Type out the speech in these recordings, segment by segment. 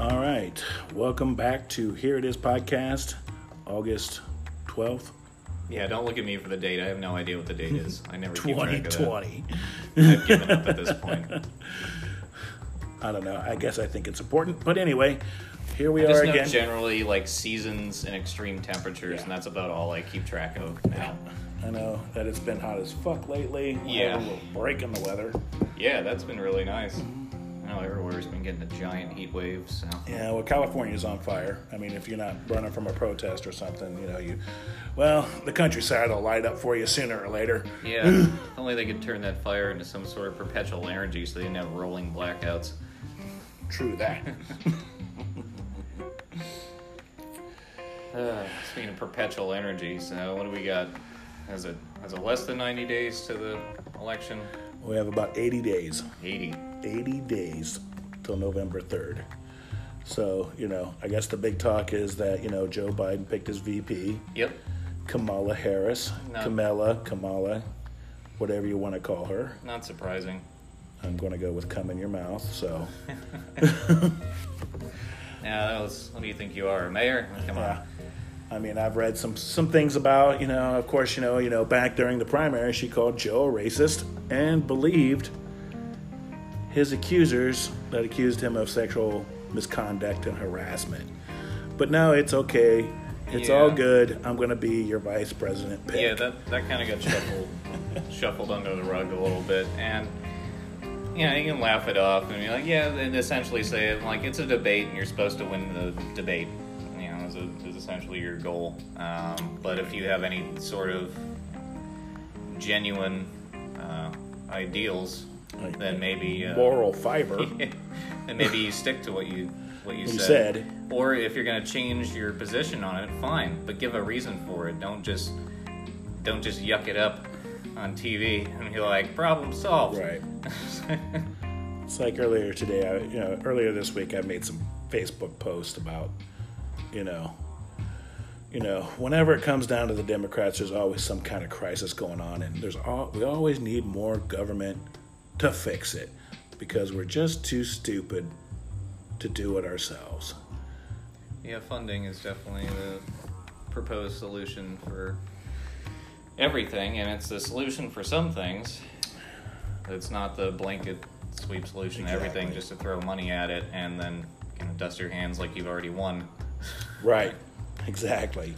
All right. Welcome back to Here It Is podcast, August 12th, Yeah, don't look at me for the date. I have no idea what the date is. I never keep track 2020. I've given up at this point. I don't know. I guess I think it's important. But anyway, here we I just are know again. generally like seasons and extreme temperatures, Yeah. and that's about all I keep track of now. I know that it's been hot as fuck lately. Yeah. We're a little break in the weather. Yeah, that's been really nice. Mm-hmm. Know everywhere's been getting a giant heat wave, so Yeah, well, California's on fire. I mean, if you're not running from a protest or something, you know, you, well, the countryside will light up for you sooner or later. yeah. if only they could turn that fire into some sort of perpetual energy, so they didn't have rolling blackouts. True that. Uh, speaking of perpetual energy, so what do we got? Has it has it less than ninety days to the election? we have about 80 days. Eighty. 80 days till November 3rd. So, you know, I guess the big talk is that, you know, Joe Biden picked his VP, Yep. Kamala Harris, No. Kamala, Kamala, whatever you want to call her. Not surprising. I'm going to go with come in your mouth. So, Yeah, that was. What do you think you are, a mayor? Come on. I mean, I've read some some things about, you know, of course, you know, you know, back during the primary, she called Joe a racist and believed his accusers that accused him of sexual misconduct and harassment. But now it's okay. It's all good. I'm going to be your vice president pick. Yeah, that that kind of got shuffled shuffled under the rug a little bit, and you know you can laugh it off and be like, yeah, and essentially say it like it's a debate and you're supposed to win the debate. You know, is, a, is essentially your goal. Um, but if you have any sort of genuine uh, ideals, Like then maybe uh, moral fiber. then maybe you stick to what you what you, You said. Or if you're going to change your position on it, fine, but give a reason for it. Don't just don't just yuck it up on TV and be like, problem solved. Right. It's like earlier today, I, you know, earlier this week, I made some Facebook post about, you know, you know, whenever it comes down to the Democrats, there's always some kind of crisis going on, and there's all we always need more government to fix it because we're just too stupid to do it ourselves. yeah, funding is definitely the proposed solution for everything, and it's the solution for some things. It's not the blanket sweep solution to everything, just to throw money at it and then kind of dust your hands like you've already won. Right. Exactly.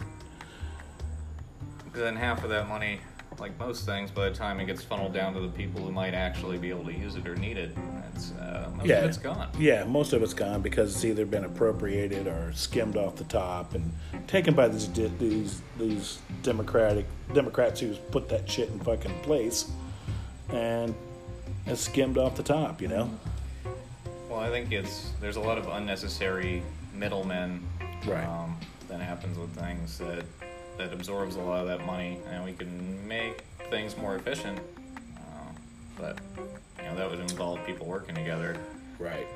then half of that money, like most things, by the time it gets funneled down to the people who might actually be able to use it or need it, it's uh, most Yeah. of it's gone. Yeah, most of it's gone because it's either been appropriated or skimmed off the top and taken by these these these democratic Democrats who's put that shit in fucking place, and it's skimmed off the top. You know. Well, I think it's there's a lot of unnecessary middlemen Right. um, that happens with things that that absorbs a lot of that money, and we can make things more efficient. Uh, but you know that would involve people working together. Right.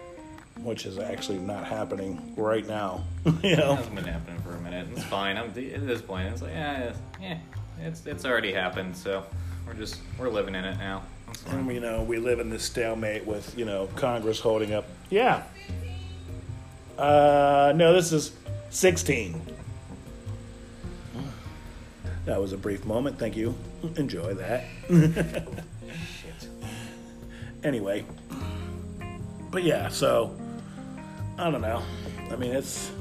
Which is actually not happening right now. you It know. hasn't been happening for a minute. It's fine. I'm at this point. It's like yeah, yeah, it's it's already happened. So we're just we're living in it now. And you know, we live in this stalemate with, you know, Congress holding up. Yeah. Uh, no, this is 16. That was a brief moment. Thank you. Enjoy that. Anyway. But yeah, so I don't know. I mean, it's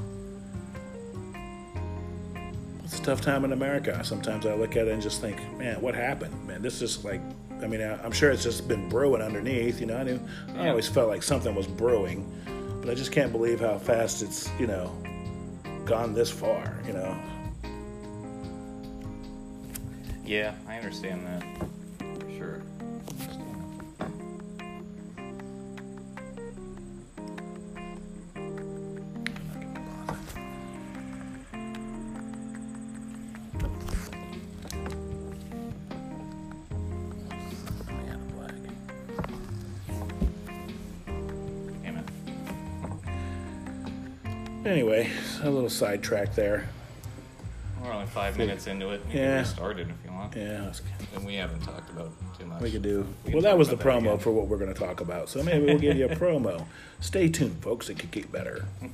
it's a tough time in America. Sometimes I look at it and just think, man, what happened? Man, this is like, I mean, I- I'm sure it's just been brewing underneath. You know, I knew, I always felt like something was brewing, but I just can't believe how fast it's, you know, gone this far. You know, Yeah, I understand that for sure. Anyway, a little sidetrack there. We're only five minutes into it. You Yeah. can restart it if you want. Yeah, that's- And we haven't talked about too much. we could do. We can Well, that talk was the about promo again. for what we're going to talk about. So maybe we'll give you a promo. Stay tuned, folks. It could get better.